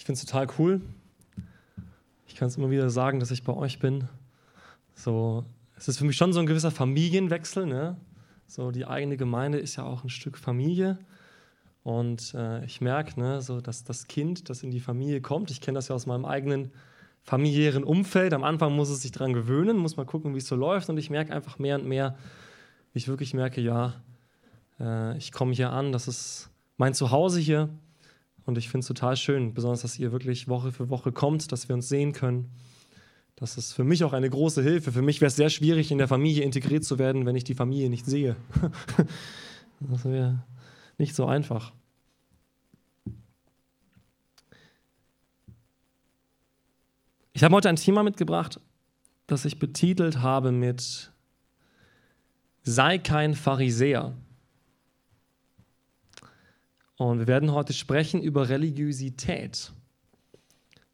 Ich finde es total cool. Ich kann es immer wieder sagen, dass ich bei euch bin. So, es ist für mich schon so ein gewisser Familienwechsel. Ne? So, die eigene Gemeinde ist ja auch ein Stück Familie. Und äh, ich merke, ne, so, dass das Kind, das in die Familie kommt, ich kenne das ja aus meinem eigenen familiären Umfeld. Am Anfang muss es sich daran gewöhnen, muss mal gucken, wie es so läuft. Und ich merke einfach mehr und mehr, wie ich wirklich merke, ja, äh, ich komme hier an, das ist mein Zuhause hier. Und ich finde es total schön, besonders, dass ihr wirklich Woche für Woche kommt, dass wir uns sehen können. Das ist für mich auch eine große Hilfe. Für mich wäre es sehr schwierig, in der Familie integriert zu werden, wenn ich die Familie nicht sehe. das wäre nicht so einfach. Ich habe heute ein Thema mitgebracht, das ich betitelt habe mit Sei kein Pharisäer. Und wir werden heute sprechen über Religiosität.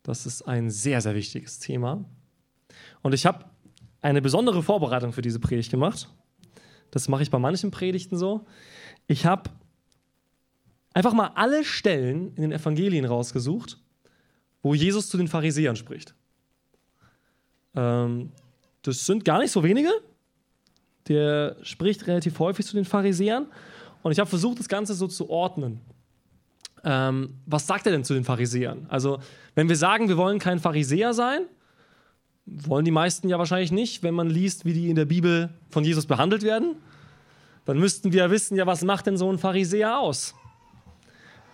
Das ist ein sehr, sehr wichtiges Thema. Und ich habe eine besondere Vorbereitung für diese Predigt gemacht. Das mache ich bei manchen Predigten so. Ich habe einfach mal alle Stellen in den Evangelien rausgesucht, wo Jesus zu den Pharisäern spricht. Ähm, das sind gar nicht so wenige. Der spricht relativ häufig zu den Pharisäern. Und ich habe versucht, das Ganze so zu ordnen. Ähm, was sagt er denn zu den Pharisäern? Also, wenn wir sagen, wir wollen kein Pharisäer sein, wollen die meisten ja wahrscheinlich nicht, wenn man liest, wie die in der Bibel von Jesus behandelt werden. Dann müssten wir ja wissen, ja, was macht denn so ein Pharisäer aus?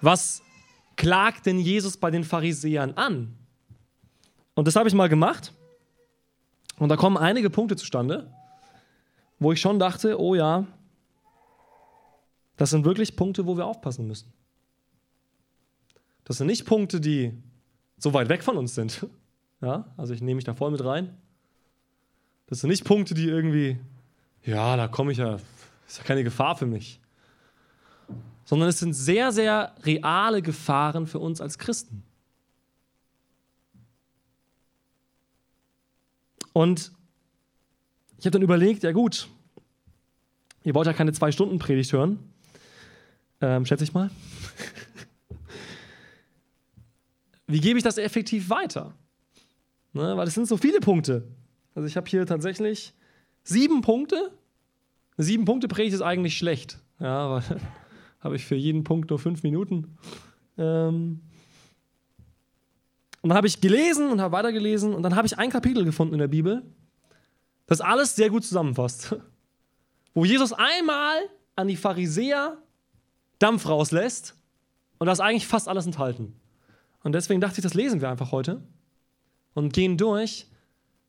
Was klagt denn Jesus bei den Pharisäern an? Und das habe ich mal gemacht. Und da kommen einige Punkte zustande, wo ich schon dachte, oh ja, das sind wirklich Punkte, wo wir aufpassen müssen. Das sind nicht Punkte, die so weit weg von uns sind. Ja, also ich nehme mich da voll mit rein. Das sind nicht Punkte, die irgendwie, ja, da komme ich ja, ist ja keine Gefahr für mich. Sondern es sind sehr, sehr reale Gefahren für uns als Christen. Und ich habe dann überlegt, ja gut, ihr wollt ja keine Zwei-Stunden-Predigt hören, ähm, schätze ich mal. Wie gebe ich das effektiv weiter? Ne, weil es sind so viele Punkte. Also ich habe hier tatsächlich sieben Punkte. Sieben Punkte Predigt ist eigentlich schlecht. Ja, weil habe ich für jeden Punkt nur fünf Minuten. Ähm und dann habe ich gelesen und habe weitergelesen und dann habe ich ein Kapitel gefunden in der Bibel, das alles sehr gut zusammenfasst. Wo Jesus einmal an die Pharisäer Dampf rauslässt und da ist eigentlich fast alles enthalten. Und deswegen dachte ich, das lesen wir einfach heute und gehen durch,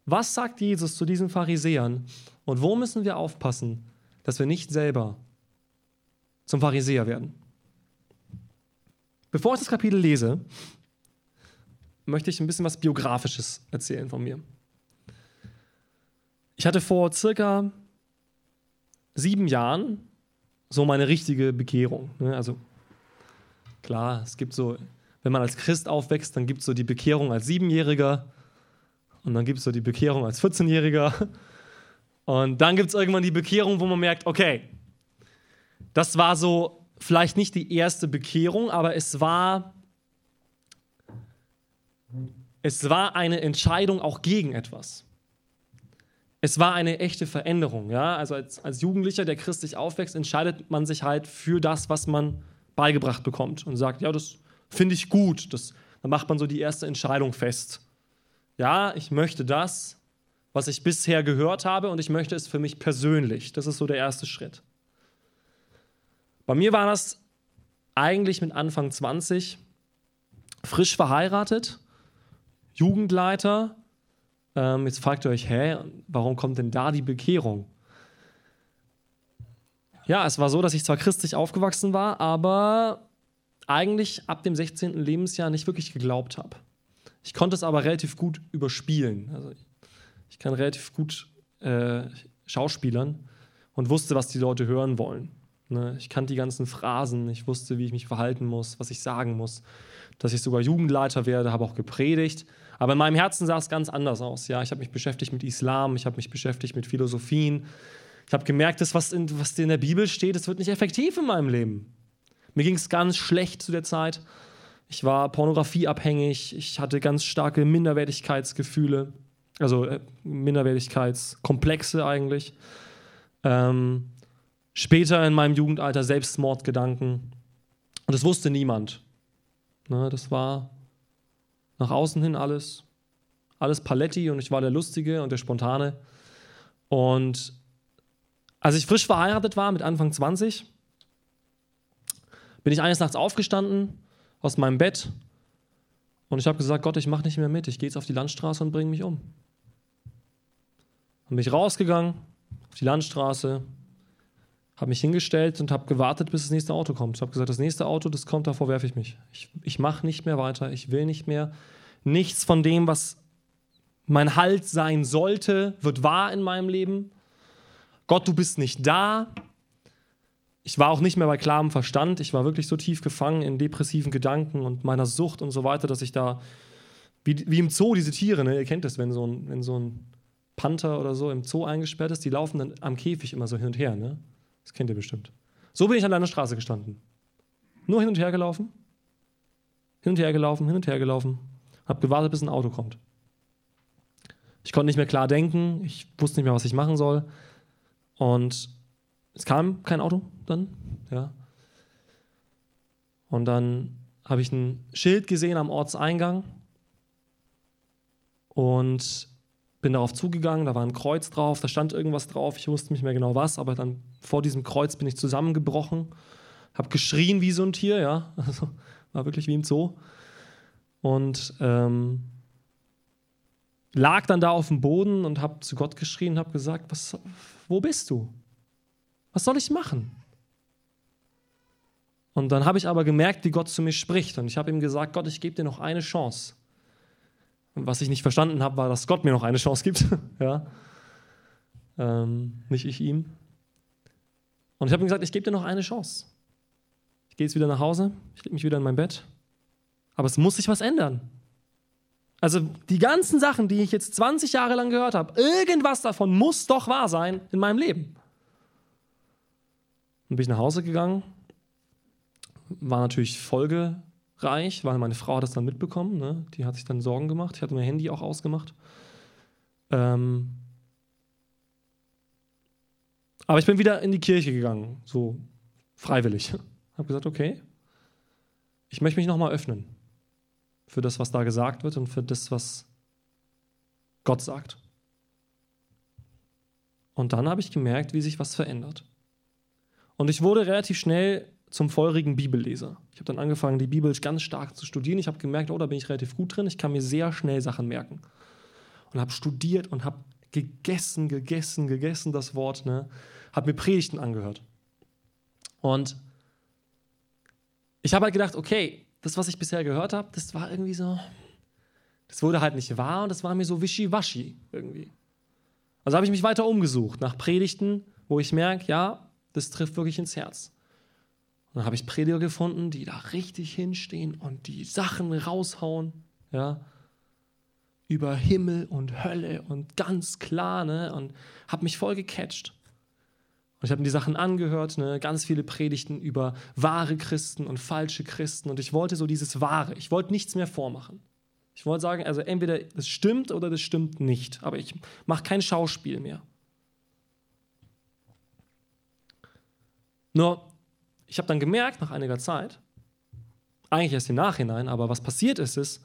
was sagt Jesus zu diesen Pharisäern und wo müssen wir aufpassen, dass wir nicht selber zum Pharisäer werden. Bevor ich das Kapitel lese, möchte ich ein bisschen was Biografisches erzählen von mir. Ich hatte vor circa sieben Jahren so meine richtige Bekehrung. Ne? Also klar, es gibt so wenn man als Christ aufwächst, dann gibt es so die Bekehrung als Siebenjähriger und dann gibt es so die Bekehrung als 14-Jähriger. Und dann gibt es irgendwann die Bekehrung, wo man merkt, okay, das war so vielleicht nicht die erste Bekehrung, aber es war, es war eine Entscheidung auch gegen etwas. Es war eine echte Veränderung. Ja? Also als, als Jugendlicher, der christlich aufwächst, entscheidet man sich halt für das, was man beigebracht bekommt und sagt, ja, das Finde ich gut. Das, dann macht man so die erste Entscheidung fest. Ja, ich möchte das, was ich bisher gehört habe, und ich möchte es für mich persönlich. Das ist so der erste Schritt. Bei mir war das eigentlich mit Anfang 20, frisch verheiratet, Jugendleiter. Ähm, jetzt fragt ihr euch, hä, warum kommt denn da die Bekehrung? Ja, es war so, dass ich zwar christlich aufgewachsen war, aber eigentlich ab dem 16. Lebensjahr nicht wirklich geglaubt habe. Ich konnte es aber relativ gut überspielen. Also ich kann relativ gut äh, schauspielern und wusste, was die Leute hören wollen. Ne? Ich kannte die ganzen Phrasen, ich wusste, wie ich mich verhalten muss, was ich sagen muss. Dass ich sogar Jugendleiter werde, habe auch gepredigt. Aber in meinem Herzen sah es ganz anders aus. Ja, ich habe mich beschäftigt mit Islam, ich habe mich beschäftigt mit Philosophien. Ich habe gemerkt, das, was in, was in der Bibel steht, das wird nicht effektiv in meinem Leben. Mir ging es ganz schlecht zu der Zeit. Ich war pornografieabhängig. Ich hatte ganz starke Minderwertigkeitsgefühle. Also äh, Minderwertigkeitskomplexe eigentlich. Ähm, später in meinem Jugendalter Selbstmordgedanken. Und das wusste niemand. Ne, das war nach außen hin alles, alles Paletti und ich war der Lustige und der Spontane. Und als ich frisch verheiratet war, mit Anfang 20, bin ich eines Nachts aufgestanden aus meinem Bett und ich habe gesagt, Gott, ich mache nicht mehr mit, ich gehe jetzt auf die Landstraße und bringe mich um. Dann bin ich rausgegangen auf die Landstraße, habe mich hingestellt und habe gewartet, bis das nächste Auto kommt. Ich habe gesagt, das nächste Auto, das kommt, davor werfe ich mich. Ich, ich mache nicht mehr weiter, ich will nicht mehr. Nichts von dem, was mein Halt sein sollte, wird wahr in meinem Leben. Gott, du bist nicht da. Ich war auch nicht mehr bei klarem Verstand. Ich war wirklich so tief gefangen in depressiven Gedanken und meiner Sucht und so weiter, dass ich da, wie, wie im Zoo, diese Tiere, ne? ihr kennt das, wenn so, ein, wenn so ein Panther oder so im Zoo eingesperrt ist, die laufen dann am Käfig immer so hin und her. Ne? Das kennt ihr bestimmt. So bin ich an einer Straße gestanden. Nur hin und her gelaufen. Hin und her gelaufen, hin und her gelaufen. Hab gewartet, bis ein Auto kommt. Ich konnte nicht mehr klar denken. Ich wusste nicht mehr, was ich machen soll. Und es kam kein Auto dann, ja. Und dann habe ich ein Schild gesehen am Ortseingang und bin darauf zugegangen, da war ein Kreuz drauf, da stand irgendwas drauf, ich wusste nicht mehr genau was, aber dann vor diesem Kreuz bin ich zusammengebrochen, habe geschrien wie so ein Tier, ja, also war wirklich wie im Zoo und ähm, lag dann da auf dem Boden und habe zu Gott geschrien, habe gesagt, was, wo bist du? Was soll ich machen? Und dann habe ich aber gemerkt, wie Gott zu mir spricht. Und ich habe ihm gesagt, Gott, ich gebe dir noch eine Chance. Und was ich nicht verstanden habe, war, dass Gott mir noch eine Chance gibt. ja. Ähm, nicht ich ihm. Und ich habe ihm gesagt, ich gebe dir noch eine Chance. Ich gehe jetzt wieder nach Hause, ich lege mich wieder in mein Bett. Aber es muss sich was ändern. Also die ganzen Sachen, die ich jetzt 20 Jahre lang gehört habe, irgendwas davon muss doch wahr sein in meinem Leben. Dann bin ich nach Hause gegangen, war natürlich folgereich, weil meine Frau hat das dann mitbekommen. Ne? Die hat sich dann Sorgen gemacht. Ich hatte mein Handy auch ausgemacht. Ähm aber ich bin wieder in die Kirche gegangen, so freiwillig. Habe gesagt, okay, ich möchte mich nochmal öffnen für das, was da gesagt wird und für das, was Gott sagt. Und dann habe ich gemerkt, wie sich was verändert. Und ich wurde relativ schnell zum feurigen Bibelleser. Ich habe dann angefangen, die Bibel ganz stark zu studieren. Ich habe gemerkt, oh, da bin ich relativ gut drin. Ich kann mir sehr schnell Sachen merken. Und habe studiert und habe gegessen, gegessen, gegessen das Wort. Ne? Habe mir Predigten angehört. Und ich habe halt gedacht, okay, das, was ich bisher gehört habe, das war irgendwie so, das wurde halt nicht wahr und das war mir so wischiwaschi irgendwie. Also habe ich mich weiter umgesucht nach Predigten, wo ich merke, ja, das trifft wirklich ins Herz. Und dann habe ich Prediger gefunden, die da richtig hinstehen und die Sachen raushauen, ja, über Himmel und Hölle und ganz klar, ne, und habe mich voll gecatcht. Und ich habe mir die Sachen angehört, ne, ganz viele Predigten über wahre Christen und falsche Christen und ich wollte so dieses Wahre, ich wollte nichts mehr vormachen. Ich wollte sagen, also entweder das stimmt oder das stimmt nicht, aber ich mache kein Schauspiel mehr. Nur, ich habe dann gemerkt, nach einiger Zeit, eigentlich erst im Nachhinein, aber was passiert ist, ist,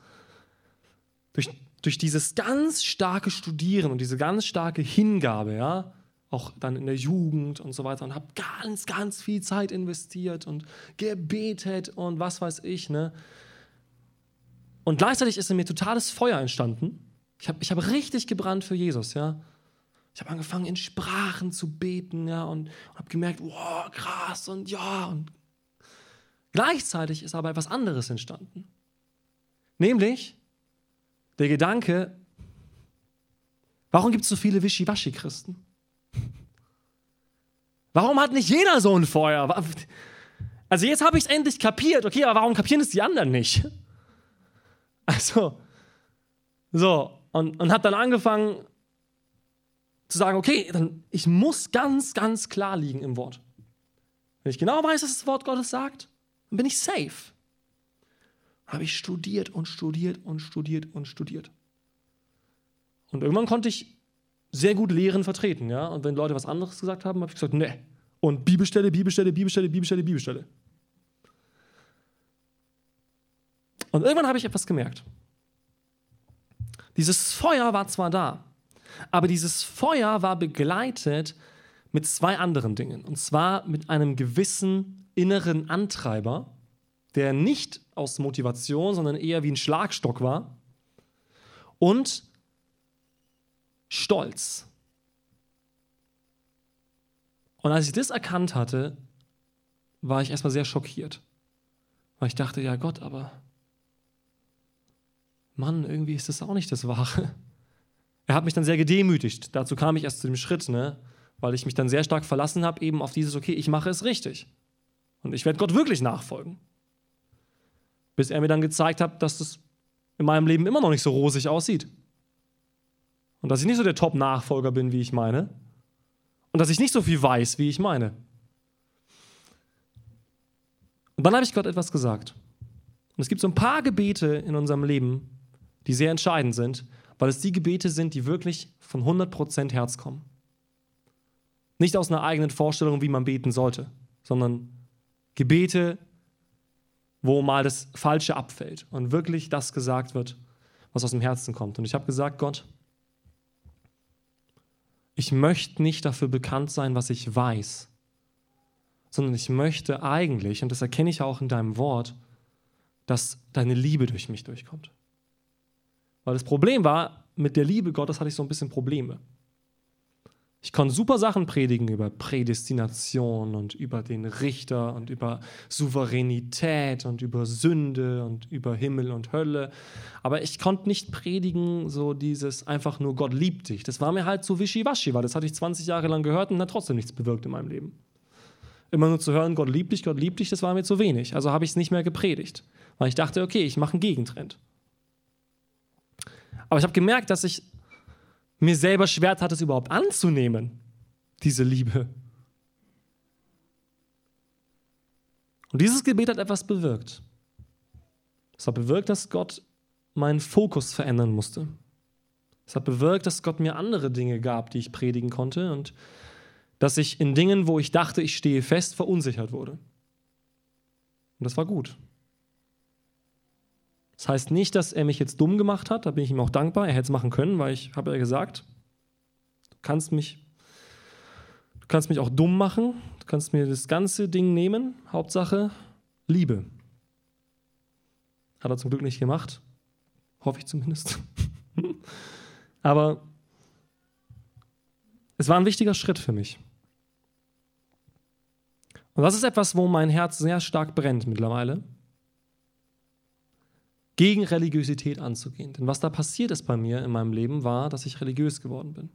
durch, durch dieses ganz starke Studieren und diese ganz starke Hingabe, ja, auch dann in der Jugend und so weiter und habe ganz, ganz viel Zeit investiert und gebetet und was weiß ich, ne. Und gleichzeitig ist in mir totales Feuer entstanden. Ich habe ich hab richtig gebrannt für Jesus, ja. Ich habe angefangen, in Sprachen zu beten, ja, und, und habe gemerkt, wow, krass und ja. Und gleichzeitig ist aber etwas anderes entstanden. Nämlich der Gedanke, warum gibt es so viele Wischiwaschi-Christen? Warum hat nicht jeder so ein Feuer? Also jetzt habe ich es endlich kapiert, okay, aber warum kapieren es die anderen nicht? Also, so, und, und habe dann angefangen, zu sagen, okay, dann ich muss ganz, ganz klar liegen im Wort. Wenn ich genau weiß, was das Wort Gottes sagt, dann bin ich safe. Habe ich studiert und studiert und studiert und studiert. Und irgendwann konnte ich sehr gut Lehren vertreten, ja. Und wenn Leute was anderes gesagt haben, habe ich gesagt, ne. Und Bibelstelle, Bibelstelle, Bibelstelle, Bibelstelle, Bibelstelle. Und irgendwann habe ich etwas gemerkt. Dieses Feuer war zwar da, aber dieses Feuer war begleitet mit zwei anderen Dingen. Und zwar mit einem gewissen inneren Antreiber, der nicht aus Motivation, sondern eher wie ein Schlagstock war. Und Stolz. Und als ich das erkannt hatte, war ich erstmal sehr schockiert. Weil ich dachte, ja Gott, aber Mann, irgendwie ist das auch nicht das Wahre. Er hat mich dann sehr gedemütigt. Dazu kam ich erst zu dem Schritt, ne? weil ich mich dann sehr stark verlassen habe, eben auf dieses, okay, ich mache es richtig. Und ich werde Gott wirklich nachfolgen. Bis er mir dann gezeigt hat, dass das in meinem Leben immer noch nicht so rosig aussieht. Und dass ich nicht so der Top-Nachfolger bin, wie ich meine. Und dass ich nicht so viel weiß, wie ich meine. Und dann habe ich Gott etwas gesagt. Und es gibt so ein paar Gebete in unserem Leben, die sehr entscheidend sind, weil es die Gebete sind, die wirklich von 100% Herz kommen. Nicht aus einer eigenen Vorstellung, wie man beten sollte, sondern Gebete, wo mal das Falsche abfällt und wirklich das gesagt wird, was aus dem Herzen kommt. Und ich habe gesagt, Gott, ich möchte nicht dafür bekannt sein, was ich weiß, sondern ich möchte eigentlich, und das erkenne ich auch in deinem Wort, dass deine Liebe durch mich durchkommt. Weil das Problem war, mit der Liebe Gottes hatte ich so ein bisschen Probleme. Ich konnte super Sachen predigen über Prädestination und über den Richter und über Souveränität und über Sünde und über Himmel und Hölle. Aber ich konnte nicht predigen, so dieses einfach nur Gott liebt dich. Das war mir halt so wischiwaschi, weil das hatte ich 20 Jahre lang gehört und hat trotzdem nichts bewirkt in meinem Leben. Immer nur zu hören, Gott liebt dich, Gott liebt dich, das war mir zu wenig. Also habe ich es nicht mehr gepredigt, weil ich dachte, okay, ich mache einen Gegentrend. Aber ich habe gemerkt, dass ich mir selber schwer tat, es überhaupt anzunehmen, diese Liebe. Und dieses Gebet hat etwas bewirkt. Es hat bewirkt, dass Gott meinen Fokus verändern musste. Es hat bewirkt, dass Gott mir andere Dinge gab, die ich predigen konnte und dass ich in Dingen, wo ich dachte, ich stehe fest, verunsichert wurde. Und das war gut. Das heißt nicht, dass er mich jetzt dumm gemacht hat, da bin ich ihm auch dankbar. Er hätte es machen können, weil ich habe ja gesagt, du kannst mich, du kannst mich auch dumm machen, du kannst mir das ganze Ding nehmen, Hauptsache Liebe. Hat er zum Glück nicht gemacht, hoffe ich zumindest. Aber es war ein wichtiger Schritt für mich. Und das ist etwas, wo mein Herz sehr stark brennt mittlerweile gegen Religiosität anzugehen. Denn was da passiert ist bei mir in meinem Leben, war, dass ich religiös geworden bin.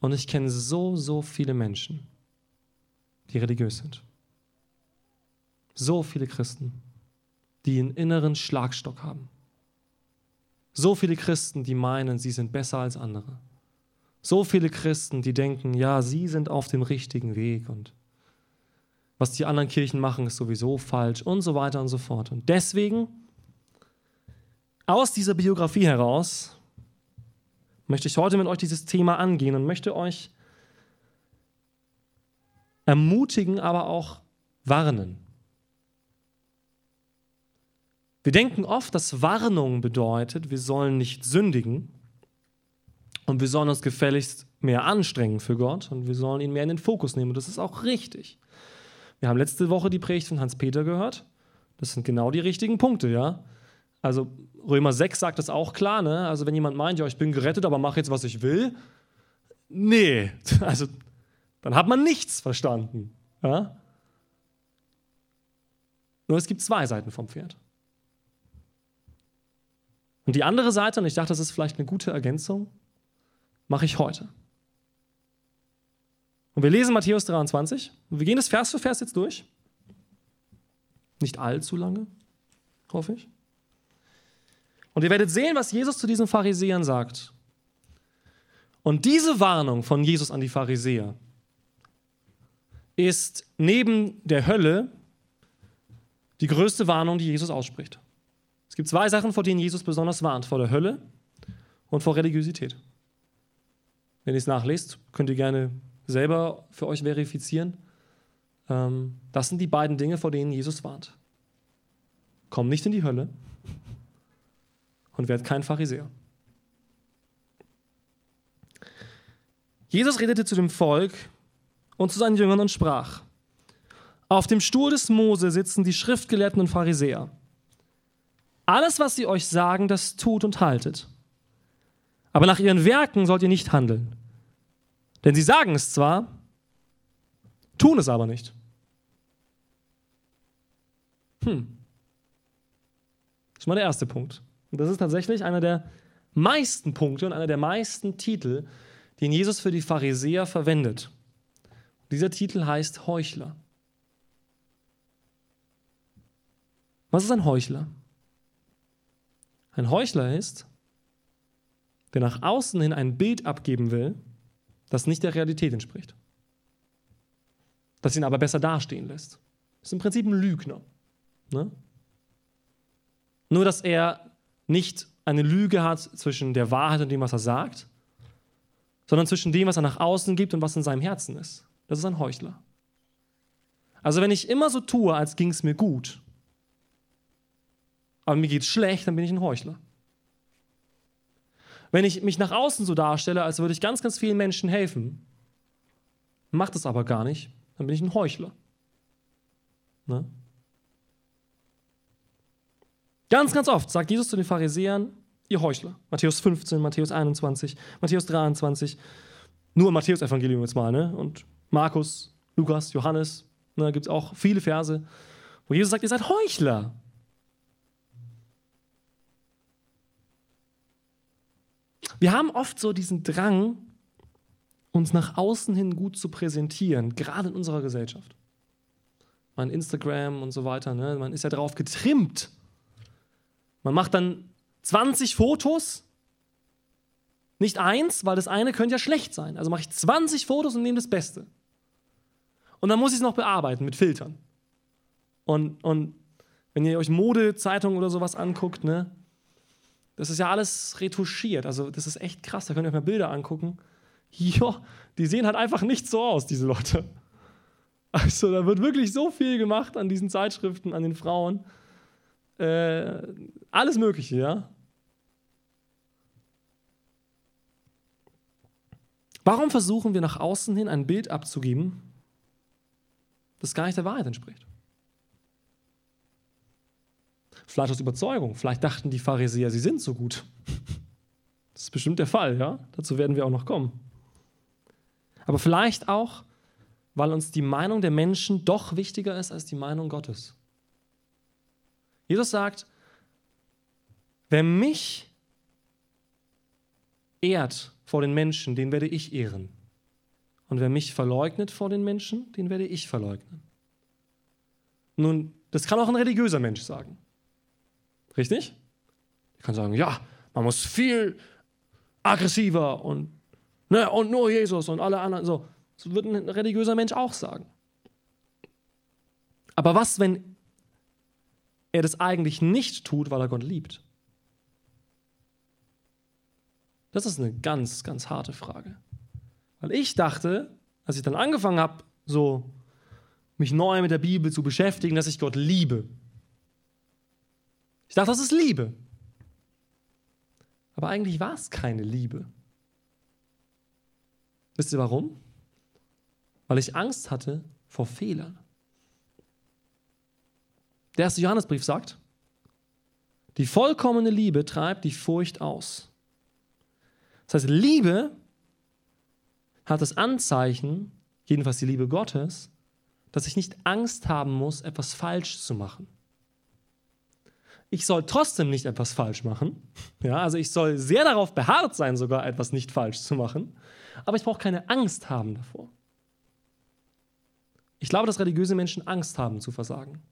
Und ich kenne so, so viele Menschen, die religiös sind. So viele Christen, die einen inneren Schlagstock haben. So viele Christen, die meinen, sie sind besser als andere. So viele Christen, die denken, ja, sie sind auf dem richtigen Weg und was die anderen Kirchen machen, ist sowieso falsch und so weiter und so fort. Und deswegen, aus dieser Biografie heraus, möchte ich heute mit euch dieses Thema angehen und möchte euch ermutigen, aber auch warnen. Wir denken oft, dass Warnung bedeutet, wir sollen nicht sündigen und wir sollen uns gefälligst mehr anstrengen für Gott und wir sollen ihn mehr in den Fokus nehmen. Und das ist auch richtig. Wir haben letzte Woche die Predigt von Hans-Peter gehört. Das sind genau die richtigen Punkte, ja. Also Römer 6 sagt das auch klar, ne? Also wenn jemand meint, ja, ich bin gerettet, aber mache jetzt, was ich will. Nee, also dann hat man nichts verstanden. Ja? Nur es gibt zwei Seiten vom Pferd. Und die andere Seite, und ich dachte, das ist vielleicht eine gute Ergänzung, mache ich heute. Und wir lesen Matthäus 23 und wir gehen das Vers für Vers jetzt durch. Nicht allzu lange, hoffe ich. Und ihr werdet sehen, was Jesus zu diesen Pharisäern sagt. Und diese Warnung von Jesus an die Pharisäer ist neben der Hölle die größte Warnung, die Jesus ausspricht. Es gibt zwei Sachen, vor denen Jesus besonders warnt: vor der Hölle und vor Religiosität. Wenn ihr es nachlest, könnt ihr gerne selber für euch verifizieren. Ähm, das sind die beiden Dinge, vor denen Jesus warnt. Komm nicht in die Hölle und werd kein Pharisäer. Jesus redete zu dem Volk und zu seinen Jüngern und sprach: Auf dem Stuhl des Mose sitzen die Schriftgelehrten und Pharisäer. Alles, was sie euch sagen, das tut und haltet. Aber nach ihren Werken sollt ihr nicht handeln. Denn sie sagen es zwar, tun es aber nicht. Hm. Das ist mal der erste Punkt. Und das ist tatsächlich einer der meisten Punkte und einer der meisten Titel, den Jesus für die Pharisäer verwendet. Dieser Titel heißt Heuchler. Was ist ein Heuchler? Ein Heuchler ist, der nach außen hin ein Bild abgeben will, das nicht der Realität entspricht. Das ihn aber besser dastehen lässt. Ist im Prinzip ein Lügner. Ne? Nur, dass er nicht eine Lüge hat zwischen der Wahrheit und dem, was er sagt, sondern zwischen dem, was er nach außen gibt und was in seinem Herzen ist. Das ist ein Heuchler. Also wenn ich immer so tue, als ging es mir gut, aber mir geht es schlecht, dann bin ich ein Heuchler. Wenn ich mich nach außen so darstelle, als würde ich ganz, ganz vielen Menschen helfen, macht es aber gar nicht, dann bin ich ein Heuchler. Ne? Ganz, ganz oft sagt Jesus zu den Pharisäern, ihr Heuchler. Matthäus 15, Matthäus 21, Matthäus 23. Nur im Matthäus-Evangelium jetzt mal, ne? Und Markus, Lukas, Johannes, ne, gibt es auch viele Verse, wo Jesus sagt, ihr seid Heuchler. Wir haben oft so diesen Drang, uns nach außen hin gut zu präsentieren, gerade in unserer Gesellschaft. Mein Instagram und so weiter, ne? man ist ja darauf getrimmt. Man macht dann 20 Fotos, nicht eins, weil das eine könnte ja schlecht sein. Also mache ich 20 Fotos und nehme das Beste. Und dann muss ich es noch bearbeiten mit Filtern. Und, und wenn ihr euch Modezeitungen oder sowas anguckt, ne, das ist ja alles retuschiert. Also das ist echt krass. Da könnt ihr euch mal Bilder angucken. Ja, die sehen halt einfach nicht so aus, diese Leute. Also da wird wirklich so viel gemacht an diesen Zeitschriften, an den Frauen. Äh, alles Mögliche, ja. Warum versuchen wir nach außen hin ein Bild abzugeben, das gar nicht der Wahrheit entspricht? Vielleicht aus Überzeugung. Vielleicht dachten die Pharisäer, sie sind so gut. Das ist bestimmt der Fall, ja? Dazu werden wir auch noch kommen. Aber vielleicht auch, weil uns die Meinung der Menschen doch wichtiger ist als die Meinung Gottes. Jesus sagt, wer mich ehrt vor den Menschen, den werde ich ehren. Und wer mich verleugnet vor den Menschen, den werde ich verleugnen. Nun, das kann auch ein religiöser Mensch sagen. Richtig? Ich kann sagen, ja, man muss viel aggressiver und, ne, und nur Jesus und alle anderen. So, das wird ein religiöser Mensch auch sagen. Aber was, wenn er das eigentlich nicht tut, weil er Gott liebt? Das ist eine ganz, ganz harte Frage. Weil ich dachte, als ich dann angefangen habe, so mich neu mit der Bibel zu beschäftigen, dass ich Gott liebe. Ich dachte, das ist Liebe. Aber eigentlich war es keine Liebe. Wisst ihr warum? Weil ich Angst hatte vor Fehlern. Der erste Johannesbrief sagt, die vollkommene Liebe treibt die Furcht aus. Das heißt, Liebe hat das Anzeichen, jedenfalls die Liebe Gottes, dass ich nicht Angst haben muss, etwas falsch zu machen. Ich soll trotzdem nicht etwas falsch machen. Ja, also ich soll sehr darauf beharrt sein, sogar etwas nicht falsch zu machen. Aber ich brauche keine Angst haben davor. Ich glaube, dass religiöse Menschen Angst haben zu versagen.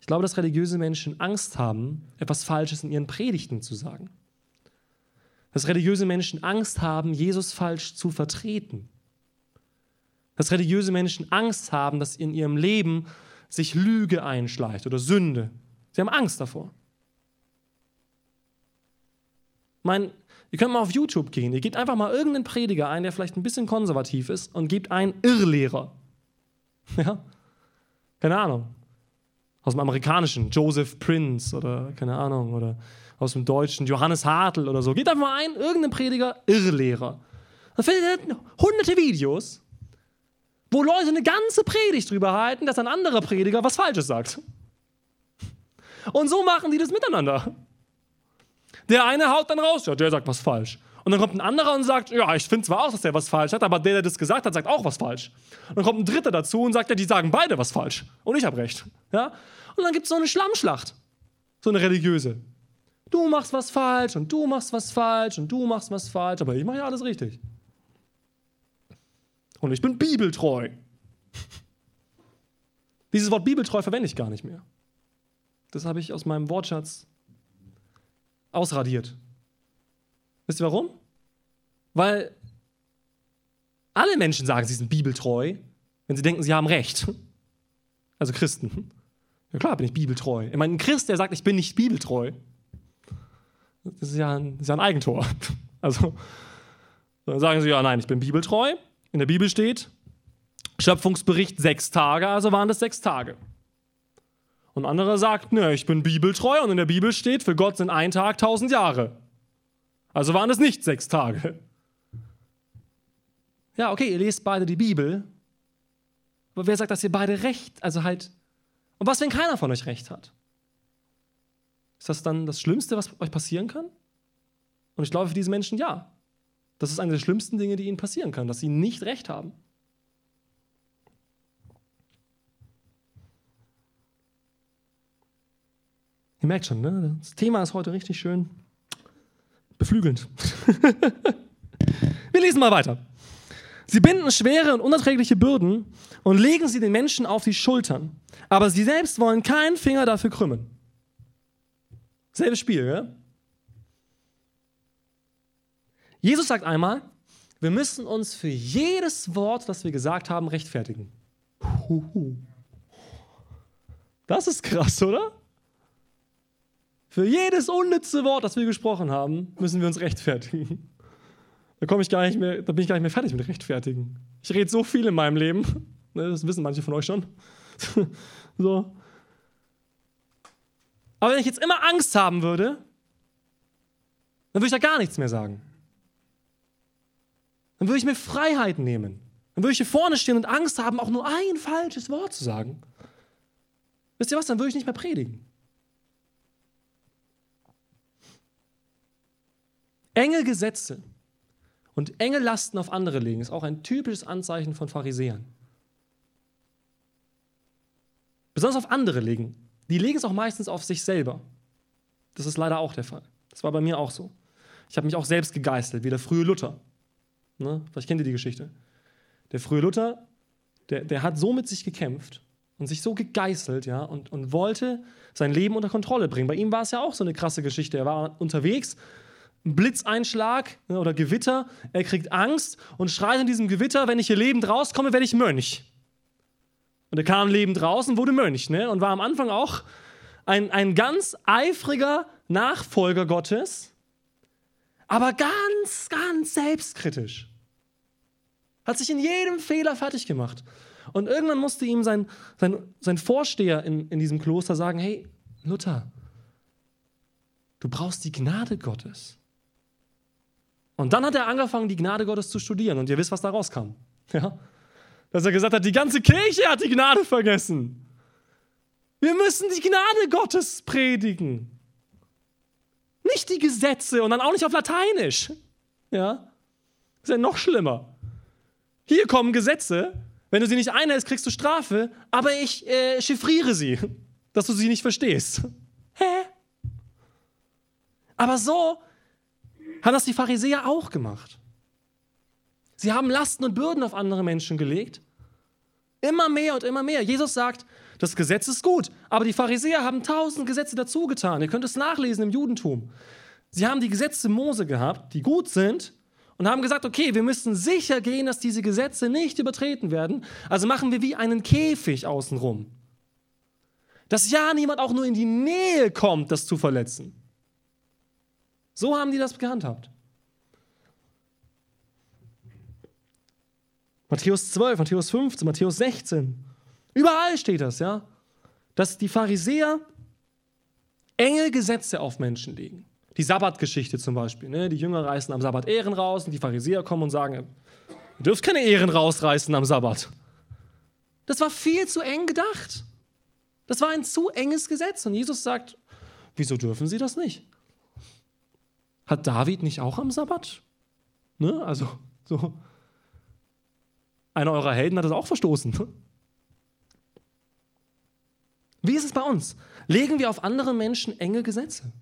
Ich glaube, dass religiöse Menschen Angst haben, etwas Falsches in ihren Predigten zu sagen dass religiöse Menschen Angst haben, Jesus falsch zu vertreten. Dass religiöse Menschen Angst haben, dass in ihrem Leben sich Lüge einschleicht oder Sünde. Sie haben Angst davor. Mein, ihr könnt mal auf YouTube gehen. Ihr gebt einfach mal irgendeinen Prediger ein, der vielleicht ein bisschen konservativ ist, und gebt einen Irrlehrer. Ja? Keine Ahnung. Aus dem amerikanischen, Joseph Prince oder keine Ahnung, oder aus dem deutschen, Johannes Hartl oder so. Gebt einfach mal ein, irgendeinen Prediger, Irrlehrer. Dann findet ihr hunderte Videos, wo Leute eine ganze Predigt drüber halten, dass ein anderer Prediger was Falsches sagt. Und so machen die das miteinander. Der eine haut dann raus, ja, der sagt was falsch. Und dann kommt ein anderer und sagt, ja, ich finde zwar auch, dass der was falsch hat, aber der, der das gesagt hat, sagt auch was falsch. Und dann kommt ein dritter dazu und sagt, ja, die sagen beide was falsch. Und ich habe recht. Ja? Und dann gibt es so eine Schlammschlacht. So eine religiöse. Du machst was falsch und du machst was falsch und du machst was falsch, aber ich mache ja alles richtig. Und ich bin bibeltreu. Dieses Wort bibeltreu verwende ich gar nicht mehr. Das habe ich aus meinem Wortschatz ausradiert. Wisst ihr warum? Weil alle Menschen sagen, sie sind bibeltreu, wenn sie denken, sie haben Recht. Also Christen. Ja klar bin ich bibeltreu. Ich meine, ein Christ, der sagt, ich bin nicht bibeltreu, das ist ja ein, ist ja ein Eigentor. Also dann sagen sie, ja nein, ich bin bibeltreu. In der Bibel steht, Schöpfungsbericht sechs Tage, also waren das sechs Tage. Und anderer sagt, ne, ich bin bibeltreu und in der Bibel steht, für Gott sind ein Tag tausend Jahre. Also waren es nicht sechs Tage. Ja, okay, ihr lest beide die Bibel, aber wer sagt, dass ihr beide recht, also halt, und was, wenn keiner von euch recht hat? Ist das dann das Schlimmste, was euch passieren kann? Und ich glaube für diese Menschen ja. Das ist eine der schlimmsten Dinge, die ihnen passieren kann, dass sie nicht recht haben. Ihr merkt schon, ne? das Thema ist heute richtig schön beflügelnd. Wir lesen mal weiter. Sie binden schwere und unerträgliche Bürden und legen sie den Menschen auf die Schultern. Aber sie selbst wollen keinen Finger dafür krümmen. Selbes Spiel, ja? Jesus sagt einmal, wir müssen uns für jedes Wort, das wir gesagt haben, rechtfertigen. Das ist krass, oder? Für jedes unnütze Wort, das wir gesprochen haben, müssen wir uns rechtfertigen. Da komme ich gar nicht mehr, da bin ich gar nicht mehr fertig mit rechtfertigen. Ich rede so viel in meinem Leben, ne, das wissen manche von euch schon. so. Aber wenn ich jetzt immer Angst haben würde, dann würde ich da gar nichts mehr sagen. Dann würde ich mir Freiheit nehmen. Dann würde ich hier vorne stehen und Angst haben, auch nur ein falsches Wort zu sagen. Wisst ihr was? Dann würde ich nicht mehr predigen. Enge Gesetze und enge Lasten auf andere legen, ist auch ein typisches Anzeichen von Pharisäern. Besonders auf andere legen. Die legen es auch meistens auf sich selber. Das ist leider auch der Fall. Das war bei mir auch so. Ich habe mich auch selbst gegeißelt, wie der frühe Luther. Ne? Vielleicht kennt ihr die Geschichte. Der frühe Luther, der, der hat so mit sich gekämpft und sich so gegeißelt, ja, und, und wollte sein Leben unter Kontrolle bringen. Bei ihm war es ja auch so eine krasse Geschichte. Er war unterwegs Blitzeinschlag ne, oder Gewitter, er kriegt Angst und schreit in diesem Gewitter, wenn ich hier lebend rauskomme, werde ich Mönch. Und er kam lebend raus und wurde Mönch ne? und war am Anfang auch ein, ein ganz eifriger Nachfolger Gottes, aber ganz, ganz selbstkritisch. Hat sich in jedem Fehler fertig gemacht. Und irgendwann musste ihm sein, sein, sein Vorsteher in, in diesem Kloster sagen, hey, Luther, du brauchst die Gnade Gottes. Und dann hat er angefangen, die Gnade Gottes zu studieren. Und ihr wisst, was da rauskam. Ja? Dass er gesagt hat, die ganze Kirche hat die Gnade vergessen. Wir müssen die Gnade Gottes predigen. Nicht die Gesetze und dann auch nicht auf Lateinisch. Ja? ist ja noch schlimmer. Hier kommen Gesetze. Wenn du sie nicht einhältst, kriegst du Strafe. Aber ich äh, chiffriere sie, dass du sie nicht verstehst. Hä? Aber so haben das die Pharisäer auch gemacht. Sie haben Lasten und Bürden auf andere Menschen gelegt. Immer mehr und immer mehr. Jesus sagt, das Gesetz ist gut, aber die Pharisäer haben tausend Gesetze dazugetan. Ihr könnt es nachlesen im Judentum. Sie haben die Gesetze Mose gehabt, die gut sind, und haben gesagt, okay, wir müssen sicher gehen, dass diese Gesetze nicht übertreten werden. Also machen wir wie einen Käfig außenrum. dass ja niemand auch nur in die Nähe kommt, das zu verletzen. So haben die das gehandhabt. Matthäus 12, Matthäus 15, Matthäus 16. Überall steht das, ja. Dass die Pharisäer enge Gesetze auf Menschen legen. Die Sabbatgeschichte zum Beispiel. Ne? Die Jünger reißen am Sabbat Ehren raus und die Pharisäer kommen und sagen, ihr dürft keine Ehren rausreißen am Sabbat. Das war viel zu eng gedacht. Das war ein zu enges Gesetz. Und Jesus sagt, wieso dürfen sie das nicht? Hat David nicht auch am Sabbat? Ne? Also, so. Einer eurer Helden hat das auch verstoßen. Wie ist es bei uns? Legen wir auf andere Menschen enge Gesetze?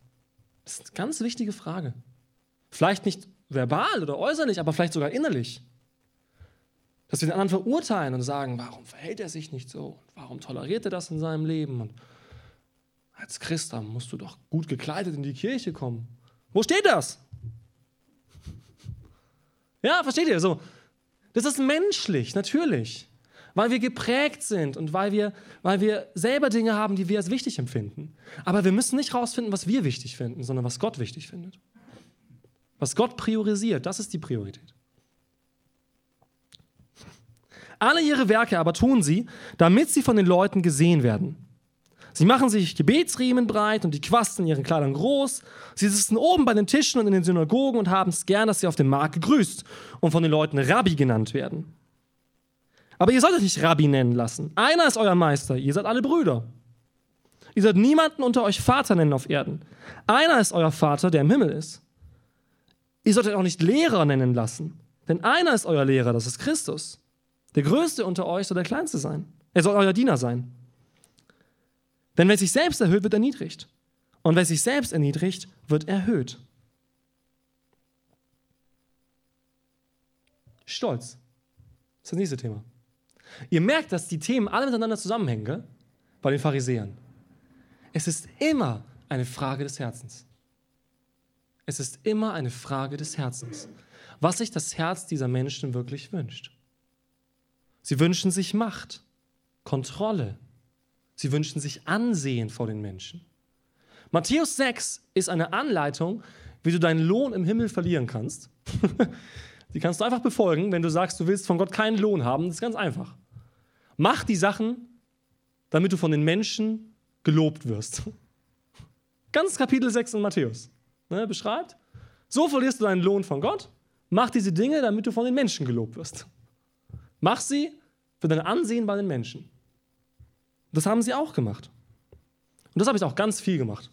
Das ist eine ganz wichtige Frage. Vielleicht nicht verbal oder äußerlich, aber vielleicht sogar innerlich. Dass wir den anderen verurteilen und sagen, warum verhält er sich nicht so? Warum toleriert er das in seinem Leben? Und als Christ musst du doch gut gekleidet in die Kirche kommen. Wo steht das? Ja, versteht ihr? So, das ist menschlich, natürlich. Weil wir geprägt sind und weil wir, weil wir selber Dinge haben, die wir als wichtig empfinden. Aber wir müssen nicht rausfinden, was wir wichtig finden, sondern was Gott wichtig findet. Was Gott priorisiert, das ist die Priorität. Alle ihre Werke aber tun sie, damit sie von den Leuten gesehen werden. Sie machen sich Gebetsriemen breit und die Quasten in ihren Kleidern groß. Sie sitzen oben bei den Tischen und in den Synagogen und haben es gern, dass sie auf dem Markt gegrüßt und von den Leuten Rabbi genannt werden. Aber ihr sollt euch nicht Rabbi nennen lassen. Einer ist euer Meister, ihr seid alle Brüder. Ihr sollt niemanden unter euch Vater nennen auf Erden. Einer ist euer Vater, der im Himmel ist. Ihr sollt euch auch nicht Lehrer nennen lassen, denn einer ist euer Lehrer, das ist Christus. Der Größte unter euch soll der Kleinste sein. Er soll euer Diener sein. Denn wer sich selbst erhöht, wird erniedrigt. Und wer sich selbst erniedrigt, wird erhöht. Stolz. Das ist das nächste Thema. Ihr merkt, dass die Themen alle miteinander zusammenhängen, gell? bei den Pharisäern. Es ist immer eine Frage des Herzens. Es ist immer eine Frage des Herzens, was sich das Herz dieser Menschen wirklich wünscht. Sie wünschen sich Macht, Kontrolle, Sie wünschen sich Ansehen vor den Menschen. Matthäus 6 ist eine Anleitung, wie du deinen Lohn im Himmel verlieren kannst. die kannst du einfach befolgen, wenn du sagst, du willst von Gott keinen Lohn haben. Das ist ganz einfach. Mach die Sachen, damit du von den Menschen gelobt wirst. Ganz Kapitel 6 in Matthäus ne, beschreibt. So verlierst du deinen Lohn von Gott. Mach diese Dinge, damit du von den Menschen gelobt wirst. Mach sie für dein Ansehen bei den Menschen. Das haben sie auch gemacht. Und das habe ich auch ganz viel gemacht.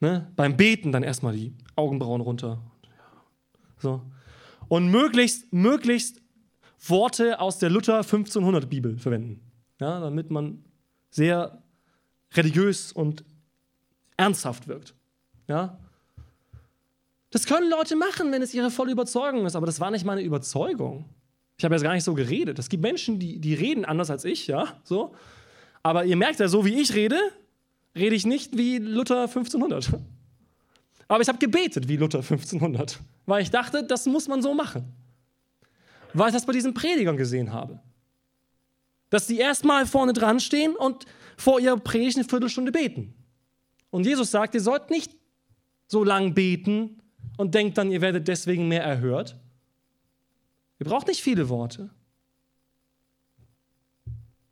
Ne? Beim Beten dann erstmal die Augenbrauen runter. So. Und möglichst, möglichst Worte aus der Luther 1500 Bibel verwenden. Ja, damit man sehr religiös und ernsthaft wirkt. Ja? Das können Leute machen, wenn es ihre volle Überzeugung ist, aber das war nicht meine Überzeugung. Ich habe jetzt gar nicht so geredet. Es gibt Menschen, die, die reden anders als ich, ja, so. Aber ihr merkt ja, so wie ich rede, rede ich nicht wie Luther 1500. Aber ich habe gebetet wie Luther 1500, weil ich dachte, das muss man so machen. Weil ich das bei diesen Predigern gesehen habe. Dass die erstmal vorne dran stehen und vor ihrer Predigt eine Viertelstunde beten. Und Jesus sagt, ihr sollt nicht so lang beten und denkt dann, ihr werdet deswegen mehr erhört, Ihr braucht nicht viele Worte.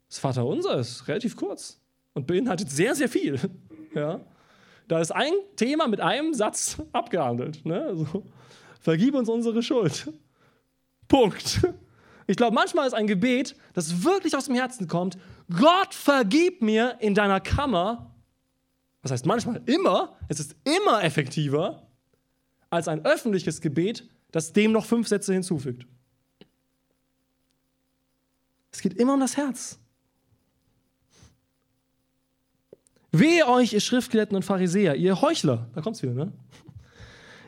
Das Vaterunser ist relativ kurz und beinhaltet sehr, sehr viel. Ja? Da ist ein Thema mit einem Satz abgehandelt. Ne? Also, vergib uns unsere Schuld. Punkt. Ich glaube, manchmal ist ein Gebet, das wirklich aus dem Herzen kommt, Gott vergib mir in deiner Kammer. Was heißt manchmal immer, es ist immer effektiver als ein öffentliches Gebet, das dem noch fünf Sätze hinzufügt. Es geht immer um das Herz. Wehe euch, ihr Schriftgelehrten und Pharisäer, ihr Heuchler, da kommt's wieder, ne?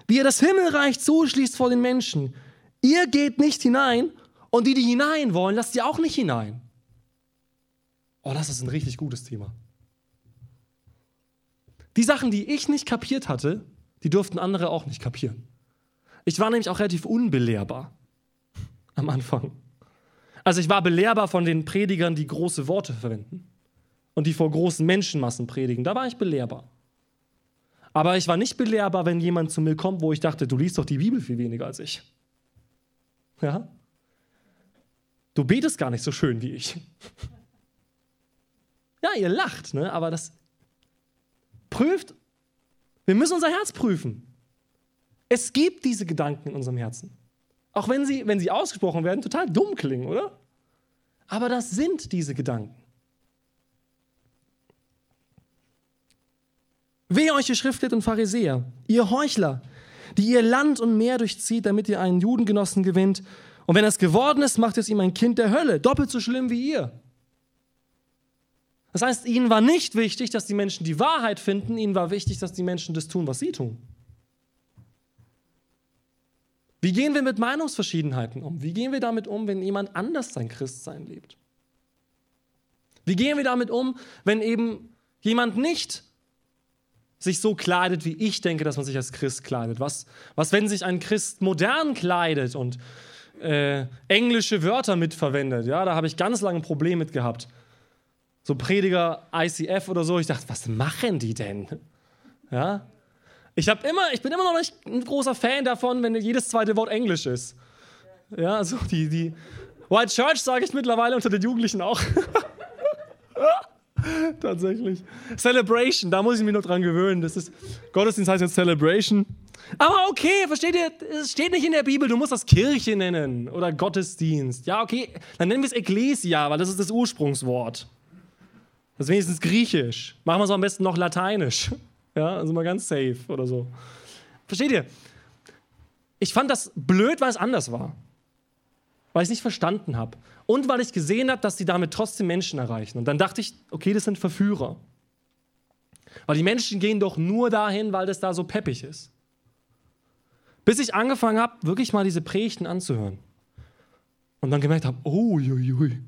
Wie ihr das Himmelreich zuschließt vor den Menschen. Ihr geht nicht hinein und die, die hinein wollen, lasst ihr auch nicht hinein. Oh, das ist ein richtig gutes Thema. Die Sachen, die ich nicht kapiert hatte, die durften andere auch nicht kapieren. Ich war nämlich auch relativ unbelehrbar am Anfang. Also ich war belehrbar von den Predigern, die große Worte verwenden. und die vor großen Menschenmassen predigen. Da war ich belehrbar. Aber ich war nicht belehrbar, wenn jemand zu mir kommt, wo ich dachte, du liest doch die Bibel viel weniger als ich. Ja? Du betest gar nicht so schön wie ich. Ja, ihr lacht, ne? aber das prüft. Wir müssen unser Herz prüfen. Es gibt diese Gedanken in unserem Herzen. Auch wenn sie, wenn sie ausgesprochen werden, total dumm klingen, oder? Aber das sind diese Gedanken. Wehe euch, ihr Schriftlet und Pharisäer, ihr Heuchler, die ihr Land und Meer durchzieht, damit ihr einen Judengenossen gewinnt. Und wenn es geworden ist, macht es ihm ein Kind der Hölle, doppelt so schlimm wie ihr. Das heißt, ihnen war nicht wichtig, dass die Menschen die Wahrheit finden, ihnen war wichtig, dass die Menschen das tun, was sie tun. Wie gehen wir mit Meinungsverschiedenheiten um? Wie gehen wir damit um, wenn jemand anders sein Christsein lebt? Wie gehen wir damit um, wenn eben jemand nicht sich so kleidet, wie ich denke, dass man sich als Christ kleidet? Was, was wenn sich ein Christ modern kleidet und äh, englische Wörter mitverwendet? Ja, da habe ich ganz lange ein Problem mit gehabt. So Prediger ICF oder so, ich dachte, was machen die denn? Ja, ich, hab immer, ich bin immer noch nicht ein großer Fan davon, wenn jedes zweite Wort Englisch ist. Ja, also die, die White Church sage ich mittlerweile unter den Jugendlichen auch. Tatsächlich. Celebration, da muss ich mich noch dran gewöhnen. Das ist, Gottesdienst heißt jetzt Celebration. Aber okay, versteht ihr, es steht nicht in der Bibel, du musst das Kirche nennen oder Gottesdienst. Ja, okay, dann nennen wir es Ecclesia, weil das ist das Ursprungswort. Das ist wenigstens griechisch. Machen wir es am besten noch lateinisch. Ja, also mal ganz safe oder so. Versteht ihr? Ich fand das blöd, weil es anders war. Weil ich es nicht verstanden habe. Und weil ich gesehen habe, dass sie damit trotzdem Menschen erreichen. Und dann dachte ich, okay, das sind Verführer. Weil die Menschen gehen doch nur dahin, weil das da so peppig ist. Bis ich angefangen habe, wirklich mal diese Predigten anzuhören. Und dann gemerkt habe, oh, ui, ui.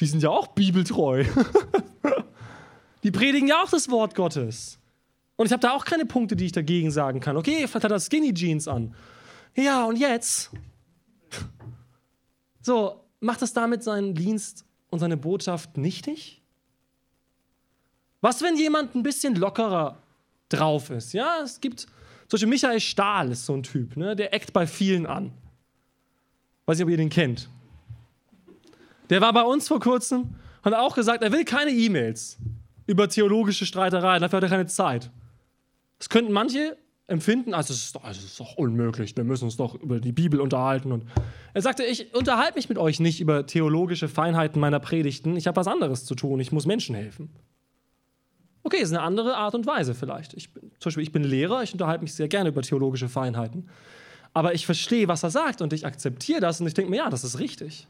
die sind ja auch bibeltreu. Die predigen ja auch das Wort Gottes. Und ich habe da auch keine Punkte, die ich dagegen sagen kann. Okay, vielleicht hat er Skinny Jeans an. Ja, und jetzt? So, macht das damit seinen Dienst und seine Botschaft nichtig? Was, wenn jemand ein bisschen lockerer drauf ist? Ja, es gibt, zum Beispiel Michael Stahl ist so ein Typ, ne? der eckt bei vielen an. Weiß nicht, ob ihr den kennt. Der war bei uns vor kurzem und hat auch gesagt, er will keine E-Mails über theologische Streitereien. Dafür hat er keine Zeit. Das könnten manche empfinden, also es ist, doch, also es ist doch unmöglich, wir müssen uns doch über die Bibel unterhalten. Und er sagte, ich unterhalte mich mit euch nicht über theologische Feinheiten meiner Predigten, ich habe was anderes zu tun, ich muss Menschen helfen. Okay, ist eine andere Art und Weise vielleicht. Ich bin, zum Beispiel, ich bin Lehrer, ich unterhalte mich sehr gerne über theologische Feinheiten. Aber ich verstehe, was er sagt und ich akzeptiere das und ich denke mir, ja, das ist richtig.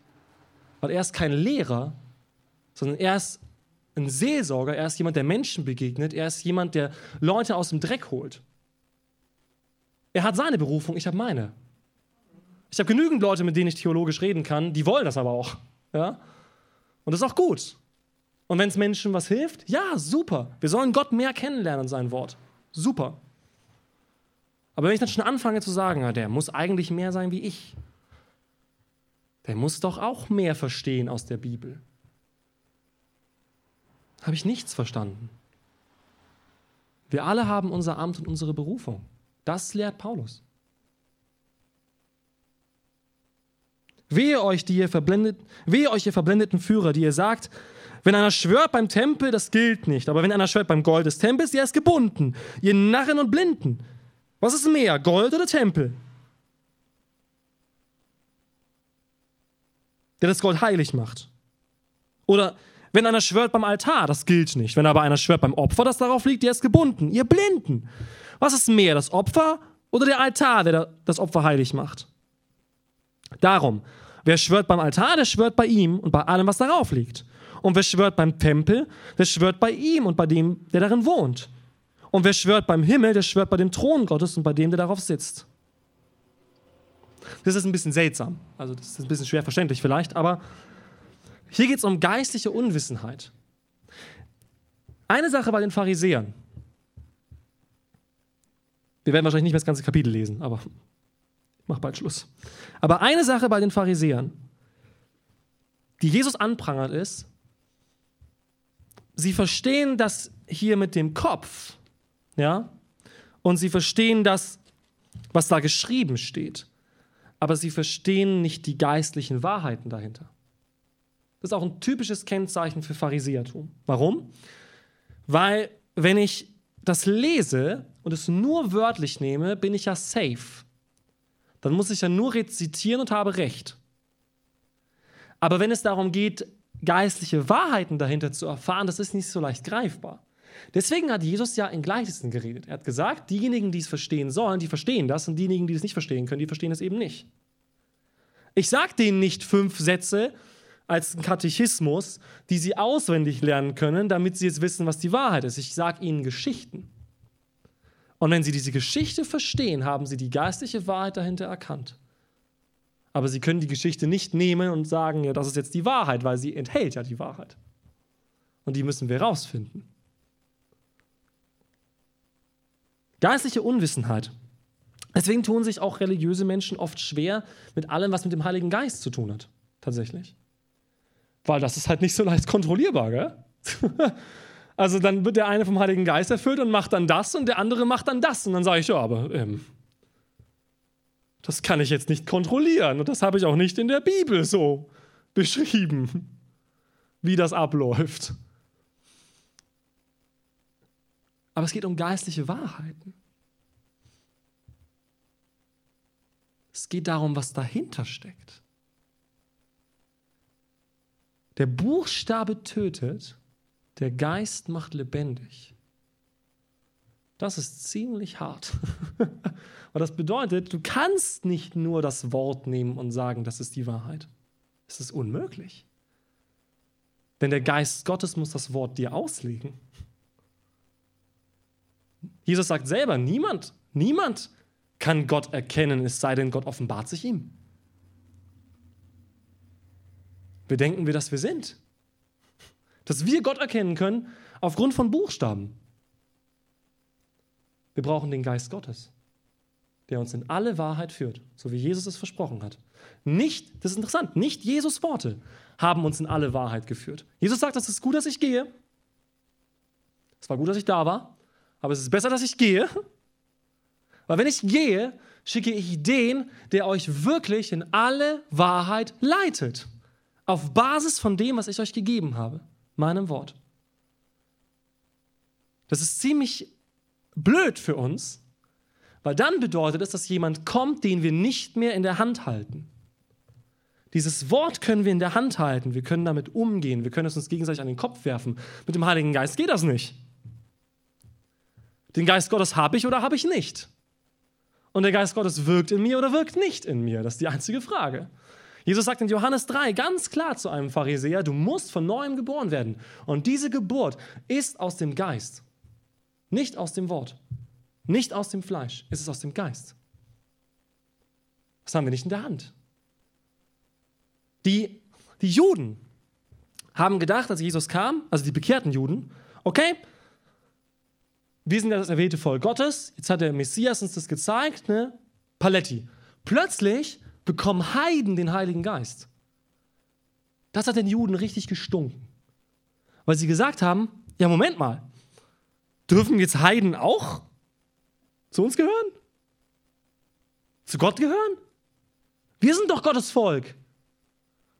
Weil er ist kein Lehrer, sondern er ist ein Seelsorger, er ist jemand, der Menschen begegnet, er ist jemand, der Leute aus dem Dreck holt. Er hat seine Berufung, ich habe meine. Ich habe genügend Leute, mit denen ich theologisch reden kann, die wollen das aber auch. Ja? Und das ist auch gut. Und wenn es Menschen was hilft, ja, super. Wir sollen Gott mehr kennenlernen, sein Wort. Super. Aber wenn ich dann schon anfange zu sagen, der muss eigentlich mehr sein wie ich, der muss doch auch mehr verstehen aus der Bibel habe ich nichts verstanden. Wir alle haben unser Amt und unsere Berufung. Das lehrt Paulus. Wehe euch, die ihr verblendet, wehe euch, ihr verblendeten Führer, die ihr sagt, wenn einer schwört beim Tempel, das gilt nicht. Aber wenn einer schwört beim Gold des Tempels, der ist gebunden. Ihr Narren und Blinden. Was ist mehr, Gold oder Tempel? Der das Gold heilig macht. Oder wenn einer schwört beim Altar, das gilt nicht. Wenn aber einer schwört beim Opfer, das darauf liegt, der ist gebunden. Ihr Blinden. Was ist mehr, das Opfer oder der Altar, der das Opfer heilig macht? Darum, wer schwört beim Altar, der schwört bei ihm und bei allem, was darauf liegt. Und wer schwört beim Tempel, der schwört bei ihm und bei dem, der darin wohnt. Und wer schwört beim Himmel, der schwört bei dem Thron Gottes und bei dem, der darauf sitzt. Das ist ein bisschen seltsam. Also, das ist ein bisschen schwer verständlich vielleicht, aber hier geht es um geistliche Unwissenheit. Eine Sache bei den Pharisäern. Wir werden wahrscheinlich nicht mehr das ganze Kapitel lesen, aber ich mache bald Schluss. Aber eine Sache bei den Pharisäern, die Jesus anprangert, ist, sie verstehen das hier mit dem Kopf, ja, und sie verstehen das, was da geschrieben steht, aber sie verstehen nicht die geistlichen Wahrheiten dahinter. Das ist auch ein typisches Kennzeichen für Pharisäertum. Warum? Weil, wenn ich das lese und es nur wörtlich nehme, bin ich ja safe. Dann muss ich ja nur rezitieren und habe recht. Aber wenn es darum geht, geistliche Wahrheiten dahinter zu erfahren, das ist nicht so leicht greifbar. Deswegen hat Jesus ja in Gleichnissen geredet. Er hat gesagt, diejenigen, die es verstehen sollen, die verstehen das und diejenigen, die es nicht verstehen können, die verstehen es eben nicht. Ich sage denen nicht fünf Sätze als Katechismus, die sie auswendig lernen können, damit sie jetzt wissen, was die Wahrheit ist. Ich sage ihnen Geschichten. Und wenn sie diese Geschichte verstehen, haben sie die geistliche Wahrheit dahinter erkannt. Aber sie können die Geschichte nicht nehmen und sagen, ja, das ist jetzt die Wahrheit, weil sie enthält ja die Wahrheit. Und die müssen wir rausfinden. Geistliche Unwissenheit. Deswegen tun sich auch religiöse Menschen oft schwer mit allem, was mit dem Heiligen Geist zu tun hat. Tatsächlich. Weil das ist halt nicht so leicht kontrollierbar, gell? Also dann wird der eine vom Heiligen Geist erfüllt und macht dann das und der andere macht dann das. Und dann sage ich, ja, aber ähm, das kann ich jetzt nicht kontrollieren. Und das habe ich auch nicht in der Bibel so beschrieben, wie das abläuft. Aber es geht um geistliche Wahrheiten. Es geht darum, was dahinter steckt. Der Buchstabe tötet, der Geist macht lebendig. Das ist ziemlich hart. Und das bedeutet, du kannst nicht nur das Wort nehmen und sagen, das ist die Wahrheit. Es ist unmöglich. Denn der Geist Gottes muss das Wort dir auslegen. Jesus sagt selber, niemand, niemand kann Gott erkennen, es sei denn, Gott offenbart sich ihm. Wer denken wir, dass wir sind? Dass wir Gott erkennen können aufgrund von Buchstaben. Wir brauchen den Geist Gottes, der uns in alle Wahrheit führt, so wie Jesus es versprochen hat. Nicht, das ist interessant, nicht Jesus Worte haben uns in alle Wahrheit geführt. Jesus sagt, es ist gut, dass ich gehe. Es war gut, dass ich da war, aber es ist besser, dass ich gehe. Weil wenn ich gehe, schicke ich den, der euch wirklich in alle Wahrheit leitet. Auf Basis von dem, was ich euch gegeben habe, meinem Wort. Das ist ziemlich blöd für uns, weil dann bedeutet es, dass jemand kommt, den wir nicht mehr in der Hand halten. Dieses Wort können wir in der Hand halten, wir können damit umgehen, wir können es uns gegenseitig an den Kopf werfen. Mit dem Heiligen Geist geht das nicht. Den Geist Gottes habe ich oder habe ich nicht? Und der Geist Gottes wirkt in mir oder wirkt nicht in mir? Das ist die einzige Frage. Jesus sagt in Johannes 3 ganz klar zu einem Pharisäer, du musst von neuem geboren werden. Und diese Geburt ist aus dem Geist. Nicht aus dem Wort, nicht aus dem Fleisch, es ist aus dem Geist. Das haben wir nicht in der Hand. Die, die Juden haben gedacht, als Jesus kam, also die bekehrten Juden, okay, wir sind ja das erwählte Volk Gottes, jetzt hat der Messias uns das gezeigt, ne? Paletti. Plötzlich bekommen Heiden den Heiligen Geist. Das hat den Juden richtig gestunken. Weil sie gesagt haben, ja, Moment mal, Dürfen jetzt Heiden auch zu uns gehören? Zu Gott gehören? Wir sind doch Gottes Volk.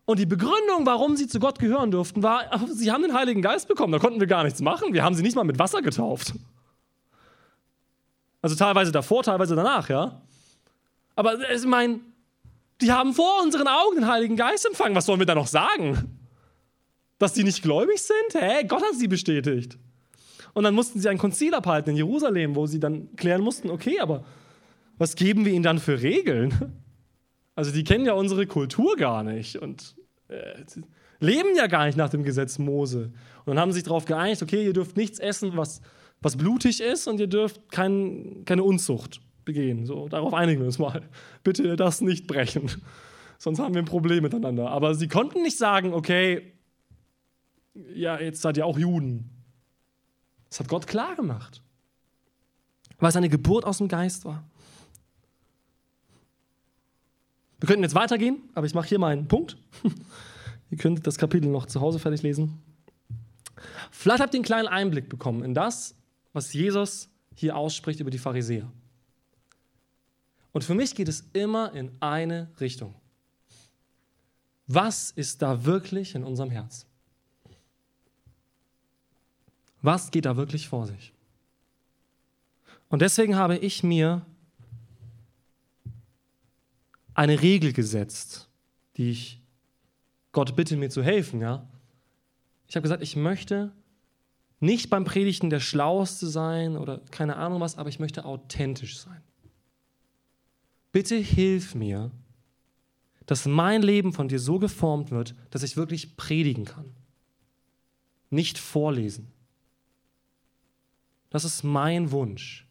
Und die Begründung, warum sie zu Gott gehören durften, war, sie haben den Heiligen Geist bekommen, da konnten wir gar nichts machen. Wir haben sie nicht mal mit Wasser getauft. Also teilweise davor, teilweise danach, ja. Aber ich meine, die haben vor unseren Augen den Heiligen Geist empfangen. Was sollen wir da noch sagen? Dass die nicht gläubig sind? Hä? Gott hat sie bestätigt. Und dann mussten sie ein Konzil abhalten in Jerusalem, wo sie dann klären mussten, okay, aber was geben wir ihnen dann für Regeln? Also die kennen ja unsere Kultur gar nicht und äh, leben ja gar nicht nach dem Gesetz Mose. Und dann haben sie sich darauf geeinigt, okay, ihr dürft nichts essen, was, was blutig ist und ihr dürft kein, keine Unzucht begehen. So, darauf einigen wir uns mal. Bitte das nicht brechen. Sonst haben wir ein Problem miteinander. Aber sie konnten nicht sagen, okay, ja, jetzt seid ihr auch Juden. Das hat Gott klar gemacht, weil seine Geburt aus dem Geist war. Wir könnten jetzt weitergehen, aber ich mache hier mal einen Punkt. Ihr könnt das Kapitel noch zu Hause fertig lesen. Vielleicht habt ihr einen kleinen Einblick bekommen in das, was Jesus hier ausspricht über die Pharisäer. Und für mich geht es immer in eine Richtung. Was ist da wirklich in unserem Herz? Was geht da wirklich vor sich? Und deswegen habe ich mir eine Regel gesetzt, die ich Gott bitte mir zu helfen, ja. Ich habe gesagt, ich möchte nicht beim Predigen der Schlauste sein oder keine Ahnung was, aber ich möchte authentisch sein. Bitte hilf mir, dass mein Leben von dir so geformt wird, dass ich wirklich predigen kann. Nicht vorlesen. Das ist mein Wunsch.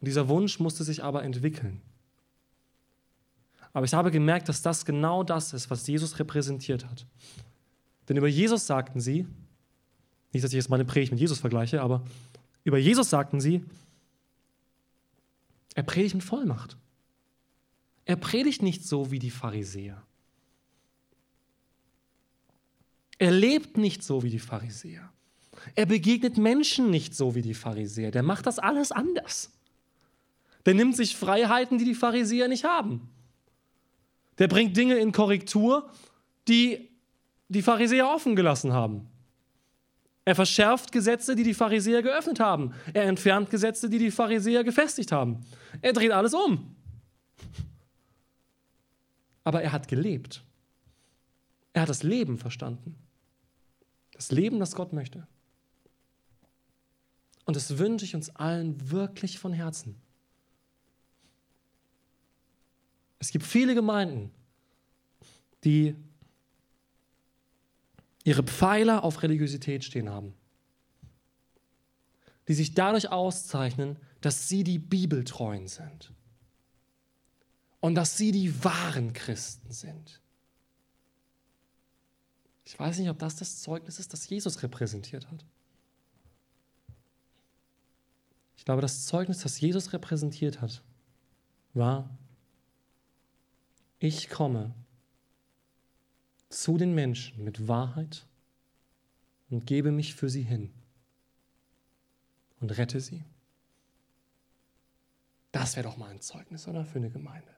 Und dieser Wunsch musste sich aber entwickeln. Aber ich habe gemerkt, dass das genau das ist, was Jesus repräsentiert hat. Denn über Jesus sagten sie, nicht, dass ich jetzt meine Predigt mit Jesus vergleiche, aber über Jesus sagten sie, er predigt mit Vollmacht. Er predigt nicht so wie die Pharisäer. Er lebt nicht so wie die Pharisäer. Er begegnet Menschen nicht so wie die Pharisäer. Der macht das alles anders. Der nimmt sich Freiheiten, die die Pharisäer nicht haben. Der bringt Dinge in Korrektur, die die Pharisäer offen gelassen haben. Er verschärft Gesetze, die die Pharisäer geöffnet haben. Er entfernt Gesetze, die die Pharisäer gefestigt haben. Er dreht alles um. Aber er hat gelebt. Er hat das Leben verstanden. Das Leben, das Gott möchte. Und das wünsche ich uns allen wirklich von Herzen. Es gibt viele Gemeinden, die ihre Pfeiler auf Religiosität stehen haben, die sich dadurch auszeichnen, dass sie die Bibeltreuen sind und dass sie die wahren Christen sind. Ich weiß nicht, ob das das Zeugnis ist, das Jesus repräsentiert hat. Ich glaube, das Zeugnis, das Jesus repräsentiert hat, war, ich komme zu den Menschen mit Wahrheit und gebe mich für sie hin und rette sie. Das wäre doch mal ein Zeugnis, oder? Für eine Gemeinde.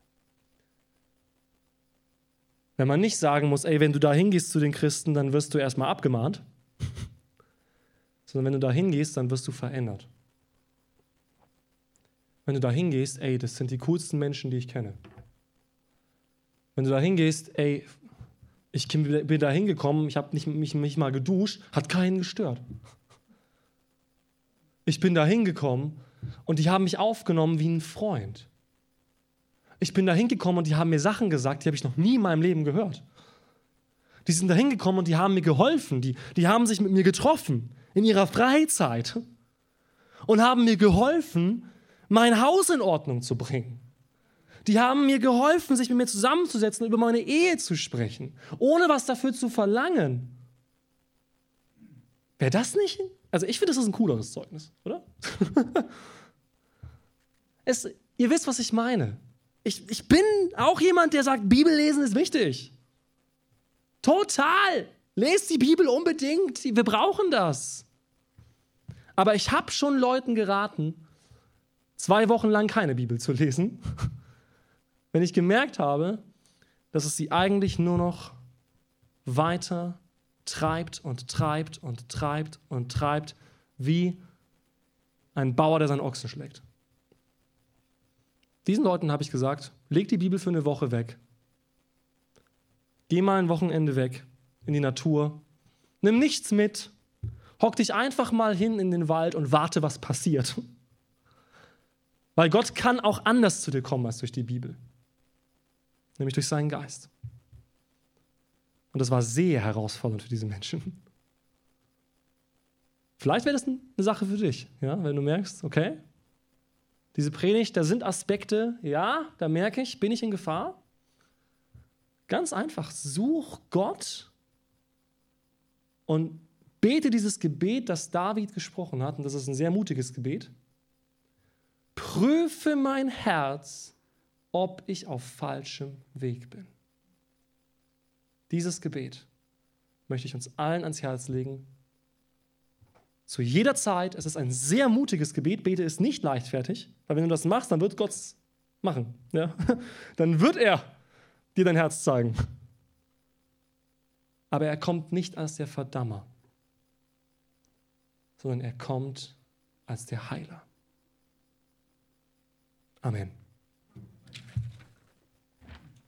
Wenn man nicht sagen muss, ey, wenn du da hingehst zu den Christen, dann wirst du erstmal abgemahnt, sondern wenn du da hingehst, dann wirst du verändert. Wenn du da hingehst, ey, das sind die coolsten Menschen, die ich kenne. Wenn du da hingehst, ey, ich bin da hingekommen, ich habe mich nicht mal geduscht, hat keinen gestört. Ich bin da hingekommen und die haben mich aufgenommen wie ein Freund. Ich bin da hingekommen und die haben mir Sachen gesagt, die habe ich noch nie in meinem Leben gehört. Die sind da hingekommen und die haben mir geholfen, die, die haben sich mit mir getroffen in ihrer Freizeit und haben mir geholfen, mein Haus in Ordnung zu bringen. Die haben mir geholfen, sich mit mir zusammenzusetzen, über meine Ehe zu sprechen, ohne was dafür zu verlangen. Wäre das nicht? Also ich finde, das ist ein cooleres Zeugnis, oder? es, ihr wisst, was ich meine. Ich, ich bin auch jemand, der sagt, Bibellesen ist wichtig. Total. Lest die Bibel unbedingt. Wir brauchen das. Aber ich habe schon Leuten geraten, zwei Wochen lang keine Bibel zu lesen wenn ich gemerkt habe, dass es sie eigentlich nur noch weiter treibt und treibt und treibt und treibt, wie ein Bauer, der seinen Ochsen schlägt. Diesen Leuten habe ich gesagt, leg die Bibel für eine Woche weg. Geh mal ein Wochenende weg in die Natur. Nimm nichts mit. Hock dich einfach mal hin in den Wald und warte, was passiert. Weil Gott kann auch anders zu dir kommen als durch die Bibel nämlich durch seinen Geist. Und das war sehr herausfordernd für diese Menschen. Vielleicht wäre das eine Sache für dich, ja, wenn du merkst, okay, diese Predigt, da sind Aspekte, ja, da merke ich, bin ich in Gefahr. Ganz einfach, such Gott und bete dieses Gebet, das David gesprochen hat, und das ist ein sehr mutiges Gebet. Prüfe mein Herz ob ich auf falschem Weg bin. Dieses Gebet möchte ich uns allen ans Herz legen zu jeder Zeit. Es ist ein sehr mutiges Gebet. Bete ist nicht leichtfertig, weil wenn du das machst, dann wird Gott es machen. Ja? Dann wird er dir dein Herz zeigen. Aber er kommt nicht als der Verdammer, sondern er kommt als der Heiler. Amen.